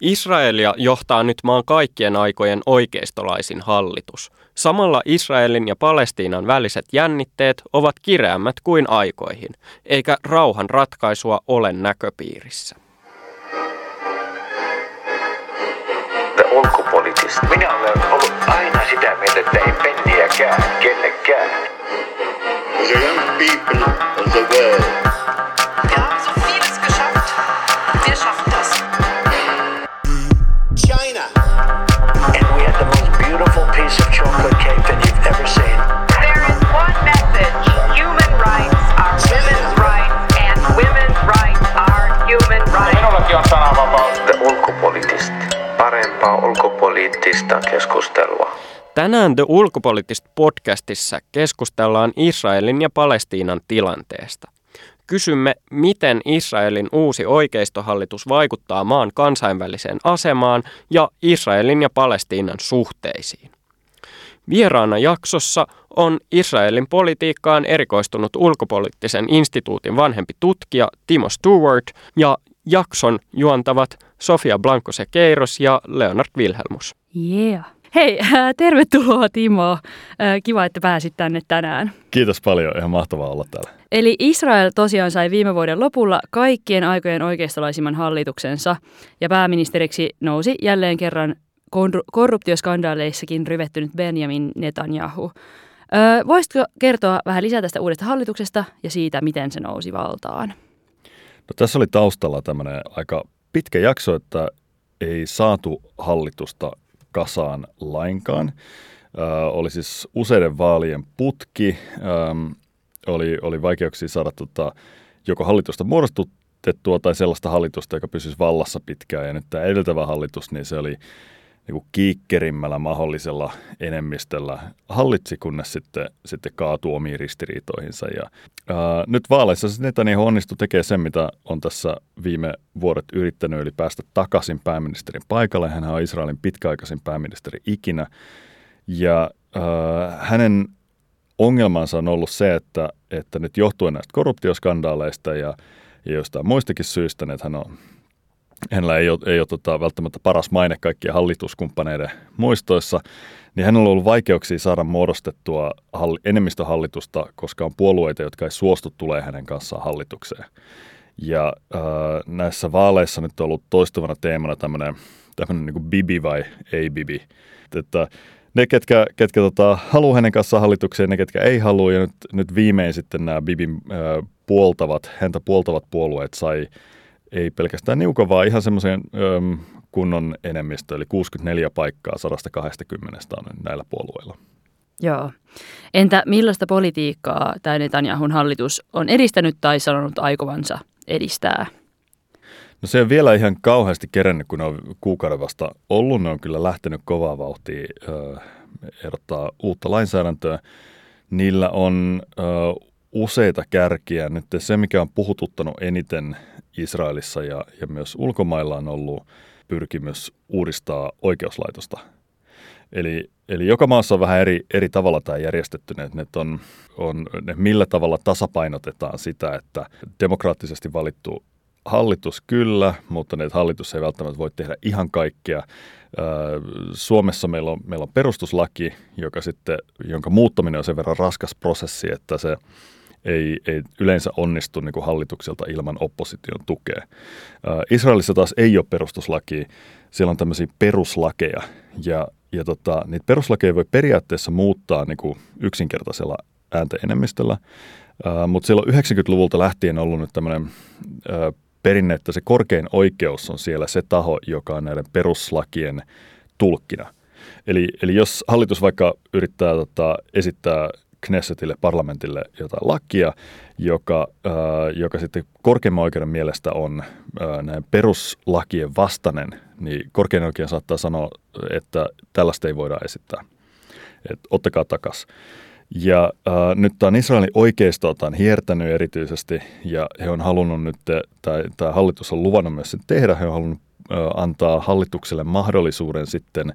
Israelia johtaa nyt maan kaikkien aikojen oikeistolaisin hallitus. Samalla Israelin ja Palestiinan väliset jännitteet ovat kireämmät kuin aikoihin, eikä rauhan ratkaisua ole näköpiirissä. Minä olen ollut aina sitä mieltä, että ei penniäkään kellekään. The young people of the world ulkopoliittista keskustelua. Tänään The Ulkopoliittista podcastissa keskustellaan Israelin ja Palestiinan tilanteesta. Kysymme, miten Israelin uusi oikeistohallitus vaikuttaa maan kansainväliseen asemaan ja Israelin ja Palestiinan suhteisiin. Vieraana jaksossa on Israelin politiikkaan erikoistunut ulkopoliittisen instituutin vanhempi tutkija Timo Stewart ja jakson juontavat Sofia Blankose Keiros ja Leonard Wilhelmus. Yeah. Hei, äh, tervetuloa Timo. Äh, kiva, että pääsit tänne tänään. Kiitos paljon, ihan mahtavaa olla täällä. Eli Israel tosiaan sai viime vuoden lopulla kaikkien aikojen oikeistolaisimman hallituksensa ja pääministeriksi nousi jälleen kerran korruptioskandaaleissakin ryvettynyt Benjamin Netanyahu. Öö, voisitko kertoa vähän lisää tästä uudesta hallituksesta ja siitä, miten se nousi valtaan? No, tässä oli taustalla tämmöinen aika pitkä jakso, että ei saatu hallitusta kasaan lainkaan. Ö, oli siis useiden vaalien putki, ö, oli, oli vaikeuksia saada tota, joko hallitusta muodostettua tai sellaista hallitusta, joka pysyisi vallassa pitkään. Ja nyt tämä edeltävä hallitus, niin se oli niin kiikkerimmällä mahdollisella enemmistöllä hallitsi, kunnes sitten, sitten kaatui omiin ristiriitoihinsa. Ja, ää, nyt vaaleissa siis Netanyahu onnistui tekemään sen, mitä on tässä viime vuodet yrittänyt, eli päästä takaisin pääministerin paikalle. Hän on Israelin pitkäaikaisin pääministeri ikinä. Ja ää, hänen ongelmansa on ollut se, että, että nyt johtuen näistä korruptioskandaaleista ja, ja jostain muistakin syistä, että hän on hänellä ei ole, ei ole tota, välttämättä paras maine kaikkien hallituskumppaneiden muistoissa, niin hänellä on ollut vaikeuksia saada muodostettua hall- enemmistöhallitusta, koska on puolueita, jotka ei suostu tulee hänen kanssaan hallitukseen. Ja äh, näissä vaaleissa nyt on ollut toistuvana teemana tämmöinen, tämmöinen niin bibi vai ei bibi. Että ne, ketkä, ketkä tota, haluaa hänen kanssaan hallitukseen, ne, ketkä ei halua, ja nyt, nyt viimein sitten nämä bibin äh, puoltavat, häntä puoltavat puolueet sai ei pelkästään niukan, vaan ihan semmoisen kunnon enemmistö, eli 64 paikkaa 120 on näillä puolueilla. Joo. Entä millaista politiikkaa tämä Netanyahun hallitus on edistänyt tai sanonut aikovansa edistää? No se on vielä ihan kauheasti kerennyt, kun ne on kuukauden vasta ollut. Ne on kyllä lähtenyt kovaa vauhtia äh, ehdottaa uutta lainsäädäntöä. Niillä on äh, useita kärkiä. Nyt se, mikä on puhututtanut eniten Israelissa ja, ja myös ulkomailla on ollut pyrkimys uudistaa oikeuslaitosta. Eli, eli joka maassa on vähän eri, eri tavalla tämä järjestetty, että on, on, ne millä tavalla tasapainotetaan sitä, että demokraattisesti valittu hallitus kyllä, mutta ne hallitus ei välttämättä voi tehdä ihan kaikkea. Suomessa meillä on, meillä on perustuslaki, joka sitten, jonka muuttaminen on sen verran raskas prosessi, että se ei, ei yleensä onnistu niin kuin hallitukselta ilman opposition tukea. Israelissa taas ei ole perustuslaki, siellä on tämmöisiä peruslakeja ja, ja tota, niitä peruslakeja voi periaatteessa muuttaa niin kuin yksinkertaisella ääntäenemmistöllä, mutta siellä on 90-luvulta lähtien ollut nyt tämmöinen perinne, että se korkein oikeus on siellä se taho, joka on näiden peruslakien tulkkina. Eli, eli jos hallitus vaikka yrittää tota, esittää Knessetille, parlamentille jotain lakia, joka, äh, joka sitten korkeimman oikeuden mielestä on äh, näin peruslakien vastainen, niin korkein oikeuden saattaa sanoa, että tällaista ei voida esittää. Et ottakaa takas. Ja äh, nyt tämä Israelin oikeistolta on hiertänyt erityisesti, ja he on halunnut nyt, tai tämä hallitus on luvannut myös sen tehdä, he on halunnut äh, antaa hallitukselle mahdollisuuden sitten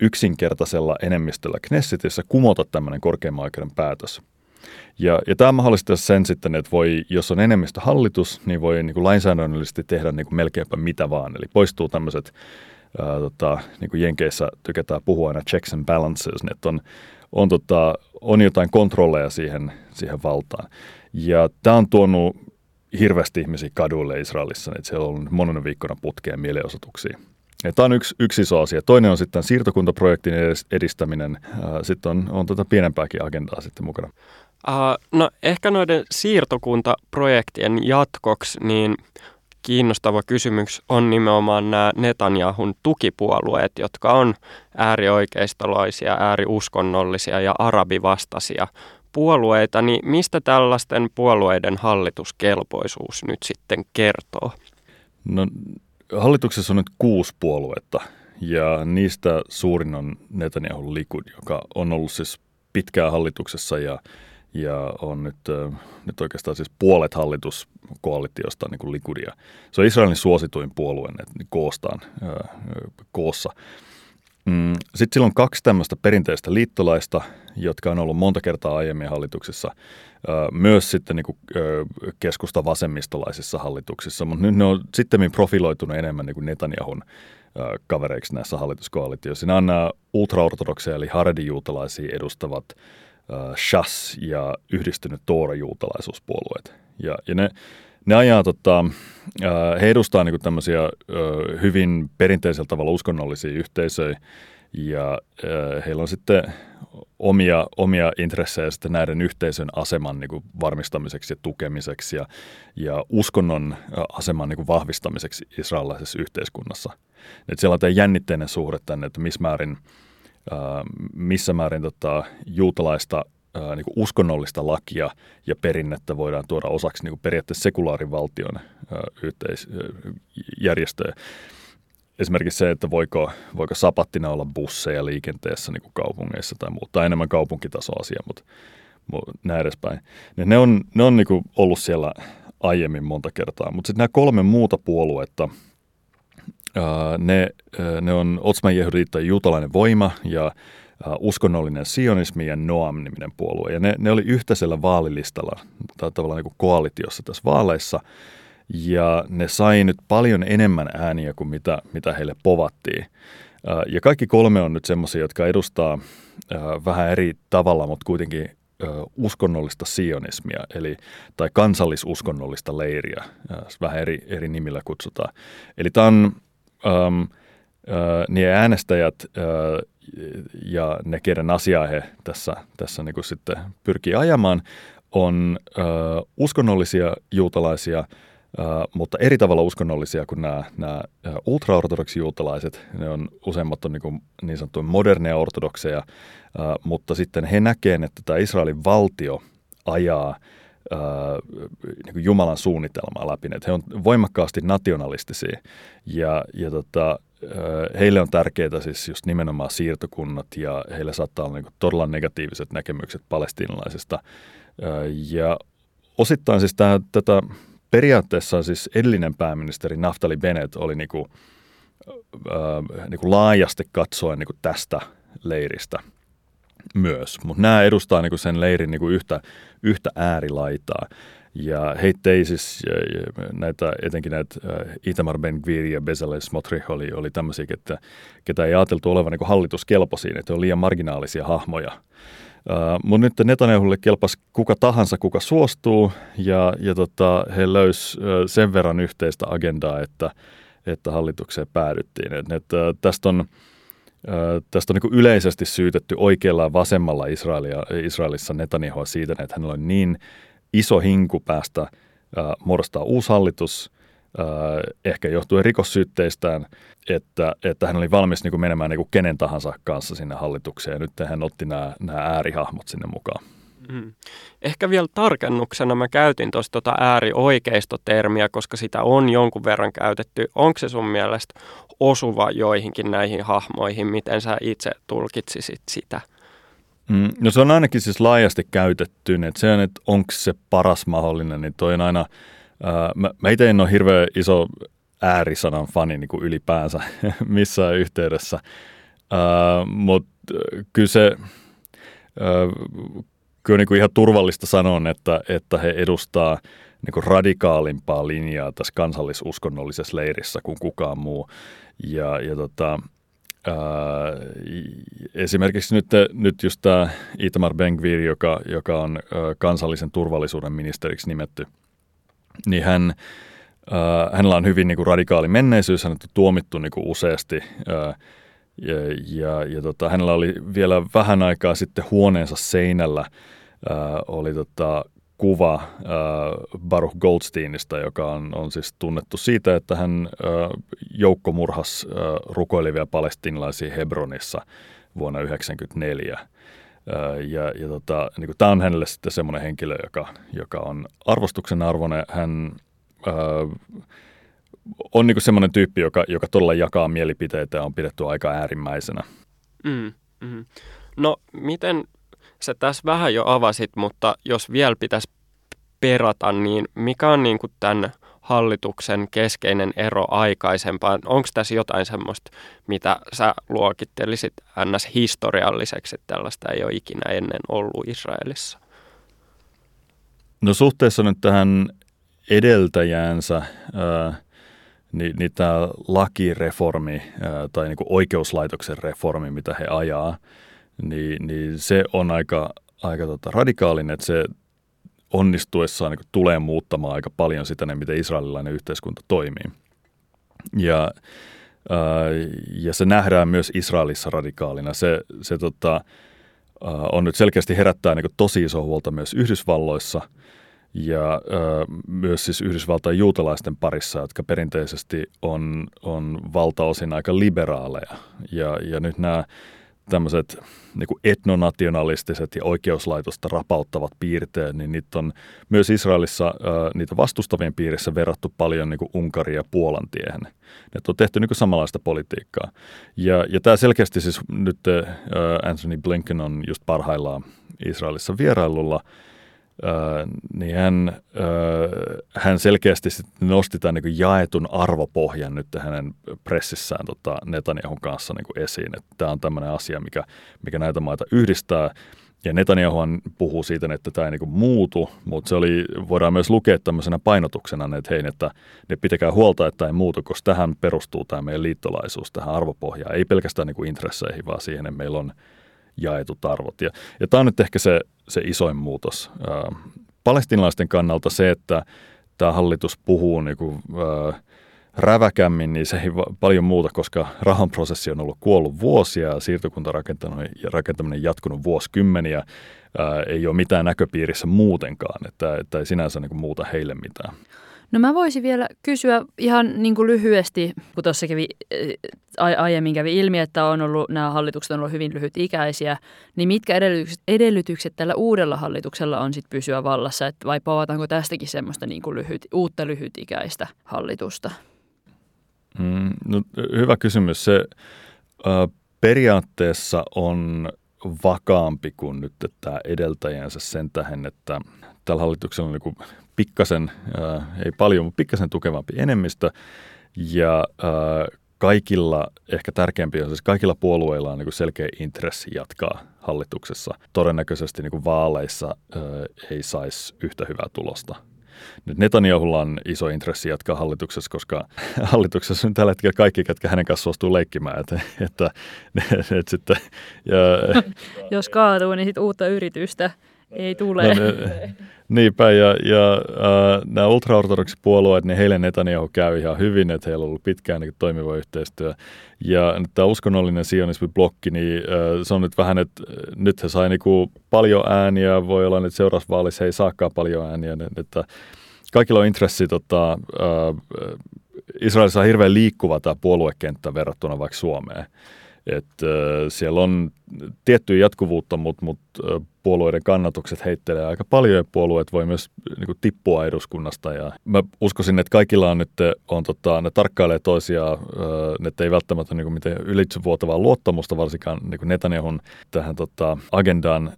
yksinkertaisella enemmistöllä Knessetissä kumota tämmöinen korkeimman oikeuden päätös. Ja, ja tämä mahdollistaa sen sitten, että voi, jos on enemmistö hallitus, niin voi niin kuin lainsäädännöllisesti tehdä niin kuin melkeinpä mitä vaan. Eli poistuu tämmöiset, ää, tota, niin kuin Jenkeissä tykätään puhua aina checks and balances, että on, on, tota, on jotain kontrolleja siihen, siihen valtaan. Ja tämä on tuonut hirveästi ihmisiä kaduille Israelissa, että siellä on ollut monen viikkona putkeen mielenosoituksia. Ja tämä on yksi, yksi iso asia. Toinen on sitten siirtokuntaprojektin edistäminen. Sitten on, on tätä pienempääkin agendaa sitten mukana. Uh, no ehkä noiden siirtokuntaprojektien jatkoksi, niin kiinnostava kysymys on nimenomaan nämä Netanyahun tukipuolueet, jotka on äärioikeistolaisia, ääriuskonnollisia ja arabivastaisia puolueita, niin mistä tällaisten puolueiden hallituskelpoisuus nyt sitten kertoo? No hallituksessa on nyt kuusi puoluetta ja niistä suurin on Netanyahun Likud, joka on ollut siis pitkään hallituksessa ja, ja on nyt, nyt oikeastaan siis puolet hallituskoalitiosta niin kuin Likudia. Se on Israelin suosituin puolue koostaan, koossa. Mm, Sitten sillä on kaksi tämmöistä perinteistä liittolaista, jotka on ollut monta kertaa aiemmin hallituksessa, myös sitten niin kuin keskusta vasemmistolaisissa hallituksissa, mutta nyt ne on sitten profiloitunut enemmän niin kuin Netanyahun kavereiksi näissä hallituskoalitioissa. Siinä on nämä ultraortodokseja eli haredijuutalaisia edustavat Shas ja yhdistynyt Toora-juutalaisuuspuolueet. Ja, ja ne, ne ajaa, tota, he edustaa niin tämmöisiä hyvin perinteisellä tavalla uskonnollisia yhteisöjä ja heillä on sitten omia, omia intressejä sitten näiden yhteisön aseman niin kuin varmistamiseksi ja tukemiseksi ja, ja uskonnon aseman niin kuin vahvistamiseksi israelilaisessa yhteiskunnassa. Et siellä on jännitteinen suhde tänne, että missä määrin, missä määrin tota, juutalaista ää, niin kuin uskonnollista lakia ja perinnettä voidaan tuoda osaksi niin kuin periaatteessa sekulaarivaltion ää. Esimerkiksi se, että voiko, voiko sapattina olla busseja liikenteessä niin kuin kaupungeissa tai muuta, tai enemmän kaupunkitasoasia, mutta, mutta näin edespäin. Ne, ne on, ne on niin kuin ollut siellä aiemmin monta kertaa, mutta sitten nämä kolme muuta puoluetta, ää, ne, ne on Otsman Jehudit tai juutalainen voima ja uskonnollinen sionismi ja Noam-niminen puolue. Ja ne, ne oli yhteisellä vaalilistalla tai tavallaan niin koalitiossa tässä vaaleissa. Ja ne sai nyt paljon enemmän ääniä kuin mitä, mitä heille povattiin. Ja kaikki kolme on nyt semmoisia, jotka edustaa vähän eri tavalla, mutta kuitenkin uskonnollista sionismia, eli, tai kansallisuskonnollista leiriä, vähän eri, eri nimillä kutsutaan. Eli tämä on, ähm, äh, niin äänestäjät äh, ja ne, keiden asiaa he tässä, tässä niin kuin sitten pyrkii ajamaan, on äh, uskonnollisia juutalaisia, äh, mutta eri tavalla uskonnollisia kuin nämä, nämä ultraortodoksi juutalaiset. Ne on useimmat on niin, kuin niin sanottuja moderneja ortodokseja, äh, mutta sitten he näkevät, että tämä Israelin valtio ajaa äh, niin kuin Jumalan suunnitelmaa läpi. Että he on voimakkaasti nationalistisia ja, ja tota, heille on tärkeää siis just nimenomaan siirtokunnat ja heillä saattaa olla niin todella negatiiviset näkemykset palestiinalaisista. Ja osittain siis tämä, tätä periaatteessa siis edellinen pääministeri Naftali Bennett oli niin kuin, niin kuin laajasti katsoen niin kuin tästä leiristä myös, mutta nämä edustaa niin kuin sen leirin niin kuin yhtä, yhtä äärilaitaa. Ja heitä ei siis näitä, etenkin näitä Itamar Ben ja Bezalel Smotrich oli, oli tämmöisiä, että, ketä ei ajateltu olevan niin hallituskelpoisia, että on liian marginaalisia hahmoja. Uh, Mutta nyt Netanyahulle kelpas kuka tahansa, kuka suostuu, ja, ja tota, he löys uh, sen verran yhteistä agendaa, että, että hallitukseen päädyttiin. Et, et, tästä on, uh, tästä on niin yleisesti syytetty oikealla ja vasemmalla Israelia, Israelissa Netanyahua siitä, että hänellä on niin iso hinku päästä muodostaa uusi hallitus, ehkä johtuen rikossyytteistään, että, että hän oli valmis niin kuin menemään niin kuin kenen tahansa kanssa sinne hallitukseen. Ja nyt hän otti nämä, nämä äärihahmot sinne mukaan. Mm. Ehkä vielä tarkennuksena mä käytin tuosta tota äärioikeistotermiä, koska sitä on jonkun verran käytetty. Onko se sun mielestä osuva joihinkin näihin hahmoihin? Miten sä itse tulkitsisit sitä? Mm, no se on ainakin siis laajasti käytetty, että se että onko se paras mahdollinen, niin toi on aina, ää, mä, mä itse en ole hirveän iso äärisanan fani niin kuin ylipäänsä missään yhteydessä, mutta kyllä se, ää, kyllä niin kuin ihan turvallista sanoa, että, että he edustaa niin kuin radikaalimpaa linjaa tässä kansallisuskonnollisessa leirissä kuin kukaan muu. Ja, ja tota, esimerkiksi nyt, nyt just tämä Itamar Ben-Gvir, joka, joka on kansallisen turvallisuuden ministeriksi nimetty, niin hän, hänellä on hyvin niin kuin radikaali menneisyys, hän on tuomittu niin kuin useasti ja, ja, ja tota, hänellä oli vielä vähän aikaa sitten huoneensa seinällä oli tota, kuva äh, Baruch Goldsteinista, joka on, on siis tunnettu siitä, että hän äh, joukkomurhas äh, rukoilivia palestinlaisia Hebronissa vuonna 1994. Äh, ja, ja tota, niin tämä on hänelle sitten semmoinen henkilö, joka, joka on arvostuksen arvoinen. Hän äh, on niin semmoinen tyyppi, joka, joka todella jakaa mielipiteitä ja on pidetty aika äärimmäisenä. Mm, mm. No miten sä tässä vähän jo avasit, mutta jos vielä pitäisi perata, niin mikä on niin kuin tämän hallituksen keskeinen ero aikaisempaan? Onko tässä jotain semmoista, mitä sä luokittelisit ns. historialliseksi, että tällaista ei ole ikinä ennen ollut Israelissa? No suhteessa nyt tähän edeltäjäänsä, ää, niin, niin tämä lakireformi ää, tai niin kuin oikeuslaitoksen reformi, mitä he ajaa, niin, niin se on aika, aika tota radikaalinen, että se onnistuessaan niin tulee muuttamaan aika paljon sitä, miten israelilainen yhteiskunta toimii. Ja, ää, ja se nähdään myös Israelissa radikaalina. Se, se tota, ää, on nyt selkeästi herättää niin tosi iso huolta myös Yhdysvalloissa ja ää, myös siis Yhdysvaltain juutalaisten parissa, jotka perinteisesti on, on valtaosin aika liberaaleja. Ja, ja nyt nämä tämmöiset niin etnonationalistiset ja oikeuslaitosta rapauttavat piirteet, niin niitä on myös Israelissa niitä vastustavien piirissä verrattu paljon niin Unkaria ja Puolan tiehen. Ne on tehty niin samanlaista politiikkaa. Ja, ja tämä selkeästi siis nyt Anthony Blinken on just parhaillaan Israelissa vierailulla – niin hän, hän selkeästi nosti tämän niin jaetun arvopohjan nyt hänen pressissään tota Netanyahun kanssa niin esiin. Että tämä on tämmöinen asia, mikä, mikä näitä maita yhdistää. Ja Netanyahu puhuu siitä, että tämä ei niin muutu, mutta se oli, voidaan myös lukea tämmöisenä painotuksena, että hei, että ne pitäkää huolta, että tämä ei muutu, koska tähän perustuu tämä meidän liittolaisuus, tähän arvopohjaan. Ei pelkästään niin intresseihin, vaan siihen, että meillä on jaetut arvot. Ja, ja tämä on nyt ehkä se, se isoin muutos. Palestinalaisten kannalta se, että tämä hallitus puhuu niin kuin, ää, räväkämmin, niin se ei paljon muuta, koska rahanprosessi on ollut kuollut vuosia ja siirtokuntarakentaminen jatkunut vuosikymmeniä. Ää, ei ole mitään näköpiirissä muutenkaan, että, että ei sinänsä niin kuin muuta heille mitään. No mä voisin vielä kysyä ihan niin kuin lyhyesti, kun tuossa kävi, aiemmin kävi ilmi, että on ollut, nämä hallitukset on ollut hyvin lyhytikäisiä, niin mitkä edellytykset, edellytykset tällä uudella hallituksella on sitten pysyä vallassa, että vai povataanko tästäkin semmoista niin kuin lyhyt, uutta lyhytikäistä hallitusta? Mm, no, hyvä kysymys. Se äh, periaatteessa on vakaampi kuin nyt tämä edeltäjänsä sen tähän, että tällä hallituksella on niin pikkasen, äh, ei paljon, mutta pikkasen tukevampi enemmistö. Ja äh, kaikilla, ehkä tärkeämpi on siis kaikilla puolueilla on niin selkeä intressi jatkaa hallituksessa. Todennäköisesti niin vaaleissa äh, ei saisi yhtä hyvää tulosta. Nyt Netanyahulla on iso intressi jatkaa hallituksessa, koska hallituksessa on tällä hetkellä kaikki, ketkä hänen kanssa suostuu leikkimään. Että, että, että, että sitten, ja, Jos kaatuu, niin sitten uutta yritystä ei tule. No, ne, niinpä, ja, ja äh, nämä ultraortodoksipuolueet, niin heille Netanyahu käy ihan hyvin, että heillä on ollut pitkään niin toimiva yhteistyö. Ja tämä uskonnollinen sionismi-blokki, niin äh, se on nyt vähän, että nyt he sai niin kuin paljon ääniä, voi olla, että seuraavassa vaalissa he ei saakaan paljon ääniä, että kaikilla on intressi tota, äh, Israelissa on hirveän liikkuva tämä puoluekenttä verrattuna vaikka Suomeen. Et, äh, siellä on tiettyä jatkuvuutta, mutta mut, äh, puolueiden kannatukset heittelee aika paljon ja puolueet voi myös niin kuin, tippua eduskunnasta. Ja mä uskoisin, että kaikilla on nyt, on, tota, ne tarkkailee toisiaan, äh, että ei välttämättä niin kuin, miten ylitsevuotavaa luottamusta varsinkaan niin kuin Netanyahun tähän tota, agendaan,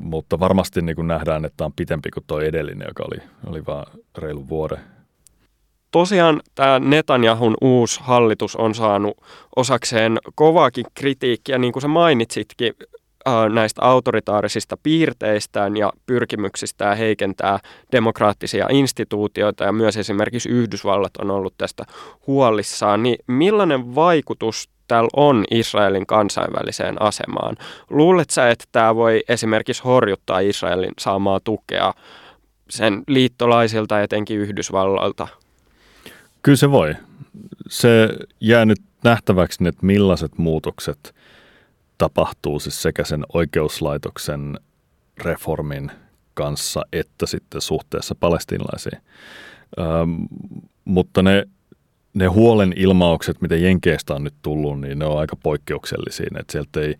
mutta varmasti niin kuin nähdään, että tämä on pitempi kuin tuo edellinen, joka oli, oli vain reilu vuoden tosiaan tämä Netanyahun uusi hallitus on saanut osakseen kovaakin kritiikkiä, niin kuin sä mainitsitkin. näistä autoritaarisista piirteistään ja pyrkimyksistään heikentää demokraattisia instituutioita ja myös esimerkiksi Yhdysvallat on ollut tästä huolissaan, niin millainen vaikutus tällä on Israelin kansainväliseen asemaan? Luulet sä, että tämä voi esimerkiksi horjuttaa Israelin saamaa tukea sen liittolaisilta, etenkin Yhdysvalloilta? Kyllä se voi. Se jää nyt nähtäväksi, että millaiset muutokset tapahtuu siis sekä sen oikeuslaitoksen reformin kanssa että sitten suhteessa palestinalaisiin. Ähm, mutta ne, ne huolen ilmaukset, mitä Jenkeistä on nyt tullut, niin ne on aika poikkeuksellisia. Että sieltä ei,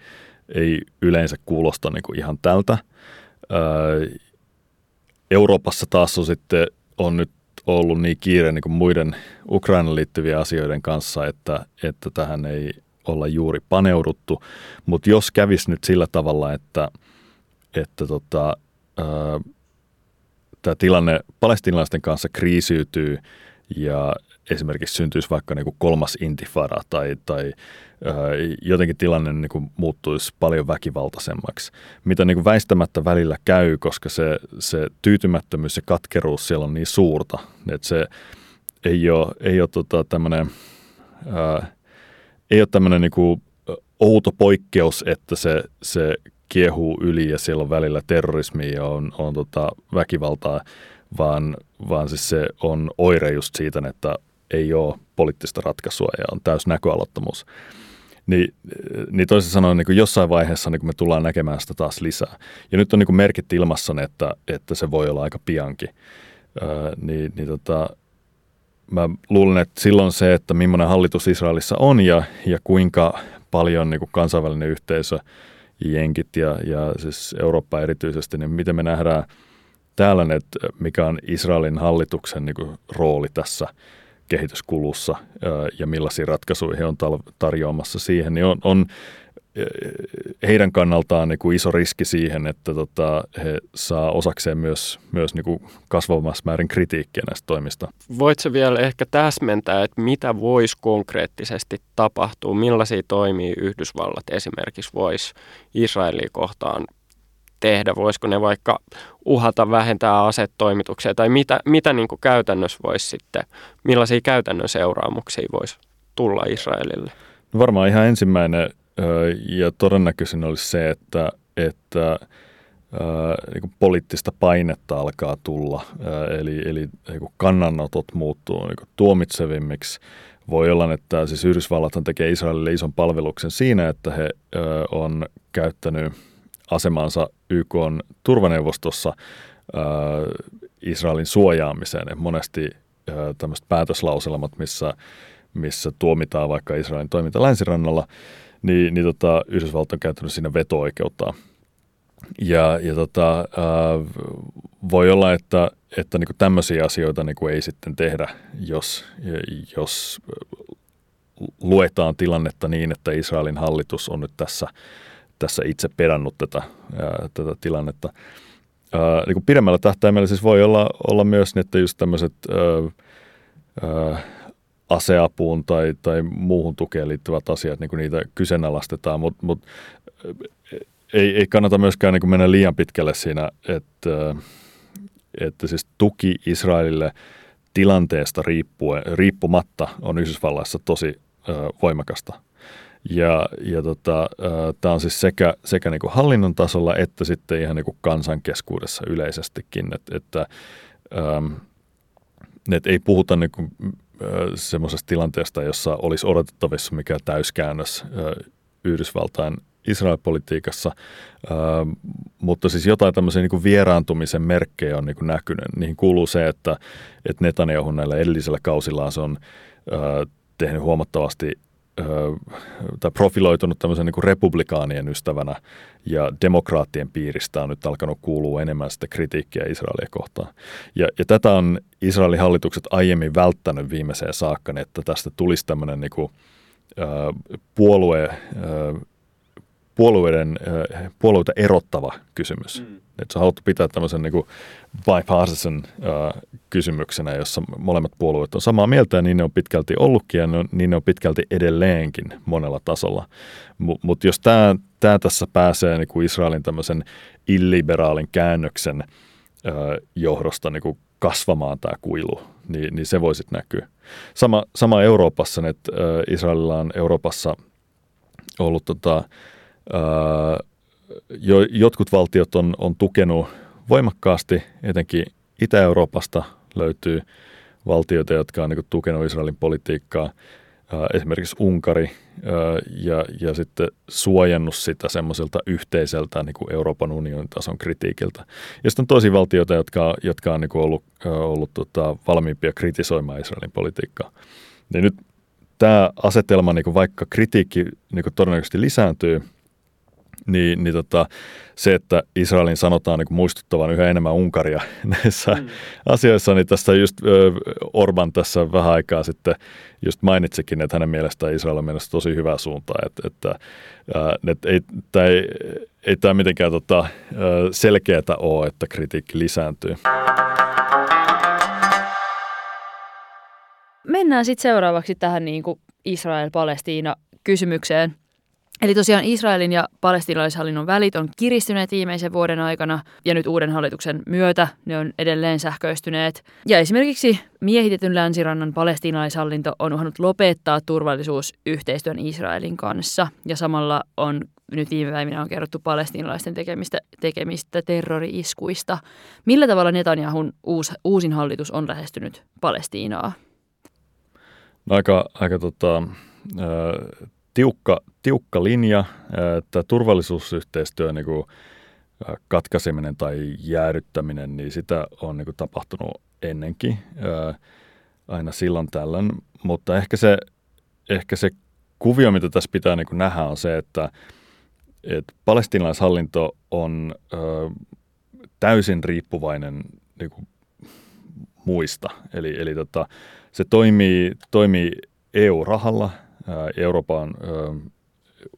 ei yleensä kuulosta niin kuin ihan tältä. Äh, Euroopassa taas on sitten on nyt ollut niin kiire niin kuin muiden Ukrainan liittyvien asioiden kanssa, että, että tähän ei olla juuri paneuduttu. Mutta jos kävisi nyt sillä tavalla, että, että tota, tämä tilanne palestinalaisten kanssa kriisiytyy ja esimerkiksi syntyisi vaikka niin kuin kolmas intifada tai, tai jotenkin tilanne niin kuin muuttuisi paljon väkivaltaisemmaksi, mitä niin kuin väistämättä välillä käy, koska se, se tyytymättömyys ja katkeruus siellä on niin suurta, että se ei ole, ei ole tota tämmöinen, ei ole tämmöinen niin outo poikkeus, että se, se kiehuu yli ja siellä on välillä terrorismia ja on, on tota väkivaltaa, vaan, vaan siis se on oire just siitä, että ei ole poliittista ratkaisua ja on täys näköalottomuus. Niin, niin toisin sanoen niin kuin jossain vaiheessa niin kuin me tullaan näkemään sitä taas lisää. Ja nyt on niin kuin merkit ilmassa, että, että se voi olla aika piankin. Öö, niin, niin tota, mä luulen, että silloin se, että millainen hallitus Israelissa on ja, ja kuinka paljon niin kuin kansainvälinen yhteisö, jenkit ja, ja siis Eurooppa erityisesti, niin miten me nähdään täällä, että mikä on Israelin hallituksen niin kuin rooli tässä – kehityskulussa ja millaisia ratkaisuja he on tarjoamassa siihen, niin on, on heidän kannaltaan niin kuin iso riski siihen, että tota, he saa osakseen myös, myös niin kuin kasvavassa määrin kritiikkiä näistä toimista. Voitko vielä ehkä täsmentää, että mitä voisi konkreettisesti tapahtua, millaisia toimia Yhdysvallat esimerkiksi voisi Israelia kohtaan tehdä? Voisiko ne vaikka uhata vähentää asetoimituksia tai mitä, mitä niin kuin käytännössä voisi sitten, millaisia käytännön seuraamuksia voisi tulla Israelille? No varmaan ihan ensimmäinen ja todennäköisin olisi se, että, että niin kuin poliittista painetta alkaa tulla, eli, eli niin kuin kannanotot muuttuu niin kuin tuomitsevimmiksi. Voi olla, että siis Yhdysvallat tekee Israelille ison palveluksen siinä, että he on käyttänyt – asemansa YK on turvaneuvostossa äh, Israelin suojaamiseen. Et monesti äh, tämmöiset päätöslauselmat, missä, missä tuomitaan vaikka Israelin toiminta länsirannalla, niin, niin tota, Yhdysvallat on käyttänyt siinä veto-oikeutta. Ja, ja tota, äh, voi olla, että, että niin tämmöisiä asioita niin ei sitten tehdä, jos, jos luetaan tilannetta niin, että Israelin hallitus on nyt tässä – tässä itse perannut tätä, ää, tätä tilannetta. Ää, niin kuin pidemmällä tähtäimellä siis voi olla, olla myös niin, että just tämmöiset aseapuun tai, tai muuhun tukeen liittyvät asiat, niin kuin niitä kyseenalaistetaan, mutta mut, ei, ei kannata myöskään niin kuin mennä liian pitkälle siinä, että, että siis tuki Israelille tilanteesta riippuen, riippumatta on Yhdysvalloissa tosi voimakasta. Ja, ja tota, tämä on siis sekä, sekä niin kuin hallinnon tasolla että sitten ihan niin kuin kansan keskuudessa yleisestikin, että, että, ähm, että ei puhuta niin kuin, äh, semmoisesta tilanteesta, jossa olisi odotettavissa mikä täyskäännös äh, Yhdysvaltain Israel-politiikassa, äh, mutta siis jotain tämmöisen niin kuin vieraantumisen merkkejä on niin kuin näkynyt. Niihin kuuluu se, että, että Netanyahu näillä edellisellä kausillaan se on äh, tehnyt huomattavasti tai profiloitunut tämmöisen niin republikaanien ystävänä ja demokraattien piiristä on nyt alkanut kuulua enemmän sitä kritiikkiä Israelia kohtaan. Ja, ja tätä on Israelin hallitukset aiemmin välttänyt viimeiseen saakka, että tästä tulisi tämmöinen niin kuin, puolue, puolueiden, puolueita erottava kysymys. Mm. Että se on haluttu pitää tämmöisen niin bipartisan äh, kysymyksenä, jossa molemmat puolueet on samaa mieltä ja niin ne on pitkälti ollutkin ja ne on, niin ne on pitkälti edelleenkin monella tasolla. Mutta mut jos tämä tässä pääsee niin kuin Israelin tämmöisen illiberaalin käännöksen äh, johdosta niin kuin kasvamaan tämä kuilu, niin, niin se voi sitten näkyä. Sama, sama Euroopassa, että äh, Israelilla on Euroopassa ollut tota, jo, jotkut valtiot on, on tukenut voimakkaasti, etenkin Itä-Euroopasta löytyy valtioita, jotka on niin tukenut Israelin politiikkaa, esimerkiksi Unkari, ja, ja sitten suojannut sitä semmoiselta yhteiseltä niin kuin Euroopan unionin tason kritiikiltä. Ja sitten on tosi valtioita, jotka, jotka on niin kuin ollut, ollut tota, valmiimpia kritisoimaan Israelin politiikkaa. Niin nyt tämä asetelma, niin kuin vaikka kritiikki niin kuin todennäköisesti lisääntyy – niin, niin tota, se, että Israelin sanotaan niin muistuttavan yhä enemmän Unkaria näissä mm. asioissa, niin tässä just Orban tässä vähän aikaa sitten just mainitsikin, että hänen mielestään Israel on menossa tosi hyvä suunta, että, että, että ei, tämä ei, ei tämä mitenkään tota, selkeätä ole, että kritiikki lisääntyy. Mennään sitten seuraavaksi tähän niin kuin Israel-Palestiina kysymykseen. Eli tosiaan Israelin ja palestinalaishallinnon välit on kiristyneet viimeisen vuoden aikana ja nyt uuden hallituksen myötä ne on edelleen sähköistyneet. Ja esimerkiksi miehitetyn länsirannan palestinalaishallinto on uhannut lopettaa turvallisuusyhteistyön Israelin kanssa ja samalla on nyt viime päivinä on kerrottu palestinalaisten tekemistä, tekemistä terrori-iskuista. Millä tavalla Netanyahun uusi, uusin hallitus on lähestynyt Palestiinaa? No aika, aika tota, tiukka, tiukka linja, että turvallisuusyhteistyö niin kuin katkaiseminen tai jäädyttäminen, niin sitä on niin kuin tapahtunut ennenkin aina silloin tällöin, mutta ehkä se, ehkä se kuvio, mitä tässä pitää niin kuin nähdä, on se, että, että palestinalaishallinto on täysin riippuvainen niin kuin muista. Eli, eli tota, se toimii, toimii EU-rahalla – Euroopan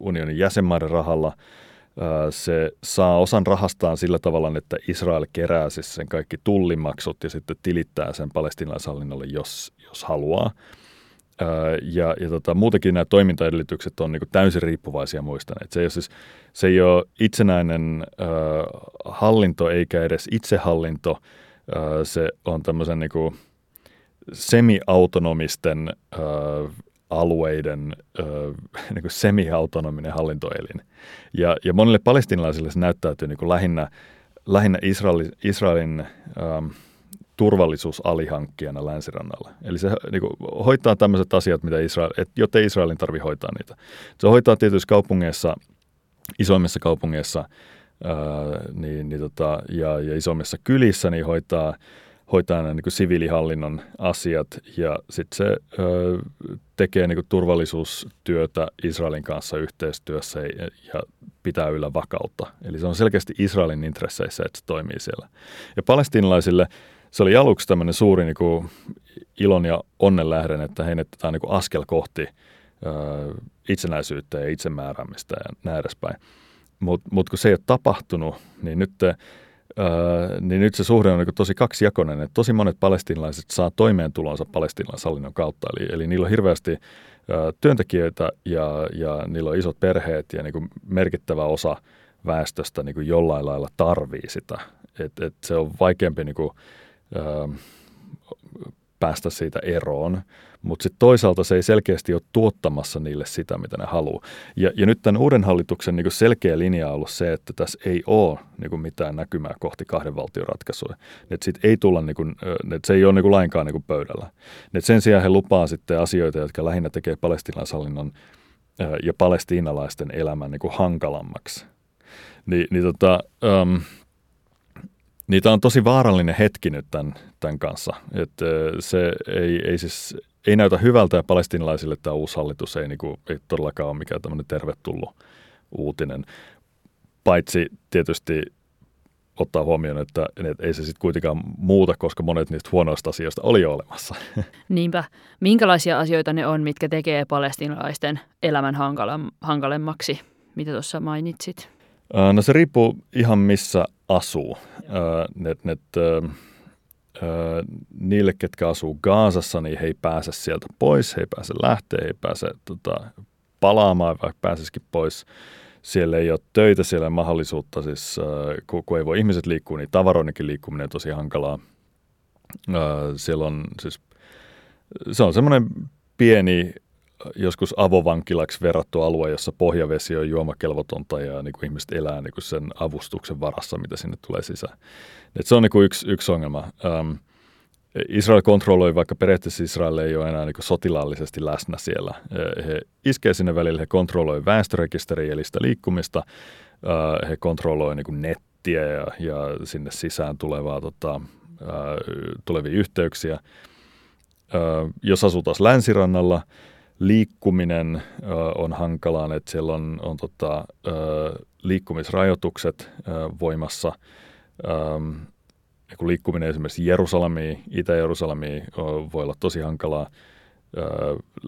unionin jäsenmaiden rahalla. Se saa osan rahastaan sillä tavalla, että Israel kerää siis sen kaikki tullimaksut ja sitten tilittää sen palestinaishallinnolle, jos, jos haluaa. Ja, ja tota, muutenkin nämä toimintaedellytykset on niin täysin riippuvaisia muista. Se, ei siis, se ei ole itsenäinen äh, hallinto eikä edes itsehallinto. Äh, se on tämmöisen niin semi-autonomisten äh, alueiden ö, niin kuin semi-autonominen hallintoelin. Ja, ja monille palestinalaisille se näyttäytyy niin kuin lähinnä, lähinnä Israelin, Israelin ö, turvallisuusalihankkijana länsirannalla. Eli se niin kuin, hoitaa tämmöiset asiat, mitä Israel, et, jotta Israelin tarvitse hoitaa niitä. Se hoitaa tietyissä kaupungeissa, isoimmissa kaupungeissa ää, niin, niin tota, ja, ja isommissa kylissä, niin hoitaa – hoitaa nämä niin siviilihallinnon asiat ja sitten se ö, tekee niin turvallisuustyötä Israelin kanssa yhteistyössä ja, pitää yllä vakautta. Eli se on selkeästi Israelin intresseissä, että se toimii siellä. Ja palestiinalaisille se oli aluksi tämmöinen suuri niin kuin ilon ja onnen lähden, että heinetetään niin askel kohti ö, itsenäisyyttä ja itsemääräämistä ja näin edespäin. Mutta mut kun se ei ole tapahtunut, niin nyt te, Öö, niin nyt se suhde on niin tosi kaksijakoinen, että tosi monet palestinalaiset saa toimeentulonsa palestinalaishallinnon kautta, eli, eli niillä on hirveästi ö, työntekijöitä ja, ja niillä on isot perheet ja niin merkittävä osa väestöstä niin jollain lailla tarvii sitä. Et, et se on vaikeampi niin kuin, ö, päästä siitä eroon mutta sitten toisaalta se ei selkeästi ole tuottamassa niille sitä, mitä ne haluaa. Ja, ja nyt tämän uuden hallituksen niin selkeä linja on ollut se, että tässä ei ole niin mitään näkymää kohti kahden valtion ratkaisua. Että sit ei tulla, niin kuin, että se ei ole niin lainkaan niin pöydällä. Et sen sijaan he lupaa sitten asioita, jotka lähinnä tekee palestinaishallinnon ja palestiinalaisten elämän niin hankalammaksi. Ni, niin tota, um, Niitä on tosi vaarallinen hetki nyt tämän, tämän kanssa. että se ei, ei siis ei näytä hyvältä ja palestinalaisille tämä uusi hallitus ei, niin kuin, ei todellakaan ole mikään tämmöinen tervetullut uutinen. Paitsi tietysti ottaa huomioon, että, että ei se sitten kuitenkaan muuta, koska monet niistä huonoista asioista oli jo olemassa. Niinpä. Minkälaisia asioita ne on, mitkä tekee palestinalaisten elämän hankalemmaksi? mitä tuossa mainitsit? No se riippuu ihan missä asuu. Ö, Et, et, ö, ö, niille, ketkä asuu Gaasassa, niin he ei pääse sieltä pois, he ei pääse lähteä, he ei pääse tota, palaamaan, vaikka pääsisikin pois. Siellä ei ole töitä, siellä ei mahdollisuutta, siis kun, kun ei voi ihmiset liikkua, niin tavaroinenkin liikkuminen on tosi hankalaa. Siellä on siis, se on semmoinen pieni joskus avovankilaksi verrattu alue, jossa pohjavesi on juomakelvotonta ja niin kuin ihmiset elää niin kuin sen avustuksen varassa, mitä sinne tulee sisään. Et se on niin kuin yksi, yksi ongelma. Ähm, Israel kontrolloi, vaikka periaatteessa Israel ei ole enää niin sotilaallisesti läsnä siellä. He- iskee sinne välillä, he kontrolloi väestörekisteriä eli sitä liikkumista, he kontrolloi niin nettiä ja, ja sinne sisään tulevaa, tota, tulevia yhteyksiä. Jos asuu taas länsirannalla, liikkuminen ö, on hankalaa, että siellä on, on tota, ö, liikkumisrajoitukset ö, voimassa. Ja kun liikkuminen esimerkiksi Jerusalemiin, Itä-Jerusalemiin ö, voi olla tosi hankalaa. Ö,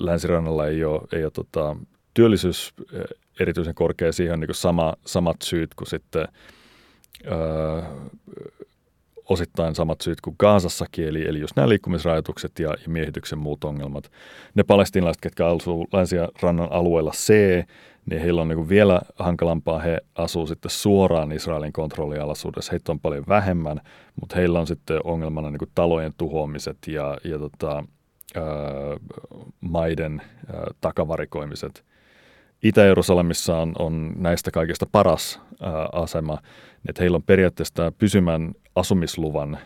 Länsirannalla ei ole, ei ole tota, työllisyys ö, erityisen korkea, siihen on niin sama, samat syyt kuin sitten ö, osittain samat syyt kuin Gaasassakin, eli, eli just nämä liikkumisrajoitukset ja, ja miehityksen muut ongelmat. Ne palestinalaiset, ketkä asuu länsirannan alueella C, niin heillä on niin vielä hankalampaa. He asuu sitten suoraan Israelin kontrollialaisuudessa. Heitä on paljon vähemmän, mutta heillä on sitten ongelmana niin talojen tuhoamiset ja, ja tota, ää, maiden ää, takavarikoimiset. Itä-Jerusalemissa on, on näistä kaikista paras ää, asema, että heillä on periaatteessa pysymän asumisluvan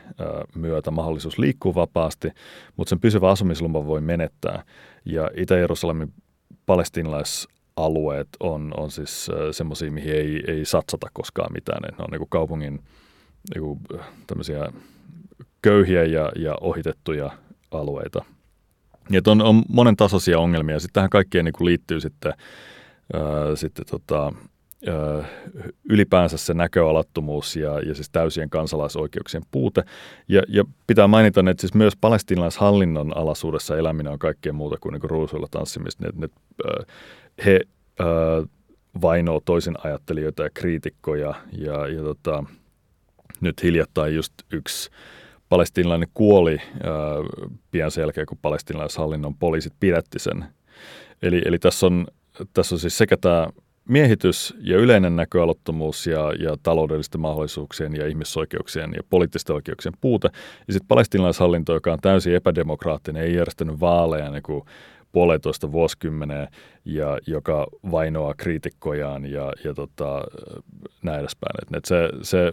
myötä mahdollisuus liikkua vapaasti, mutta sen pysyvä asumisluvan voi menettää. Ja Itä-Jerusalemin palestinalaisalueet on, on siis semmoisia, mihin ei, ei satsata koskaan mitään. Ne on niin kaupungin niin tämmöisiä köyhiä ja, ja ohitettuja alueita. Ja on, on monen tasoisia ongelmia. Sitten tähän kaikkeen niin liittyy sitten, ää, sitten tota, ylipäänsä se näköalattomuus ja, ja siis täysien kansalaisoikeuksien puute. Ja, ja pitää mainita, että siis myös palestinalaishallinnon alaisuudessa eläminen on kaikkea muuta kuin, niin kuin ruusuilla tanssimista. Ne, ne, he ää, vainoo toisen ajattelijoita ja kriitikkoja ja, ja tota, nyt hiljattain just yksi palestinalainen kuoli ää, pian sen jälkeen, kun palestinalaishallinnon poliisit pidätti sen. Eli, eli tässä, on, tässä on siis sekä tämä miehitys ja yleinen näköalattomuus ja, ja taloudellisten mahdollisuuksien ja ihmisoikeuksien ja poliittisten oikeuksien puute. Ja sitten palestinalaishallinto, joka on täysin epädemokraattinen, ei järjestänyt vaaleja niin kuin puolitoista vuosikymmeneen ja joka vainoaa kriitikkojaan ja, ja tota, näin edespäin. Et se, se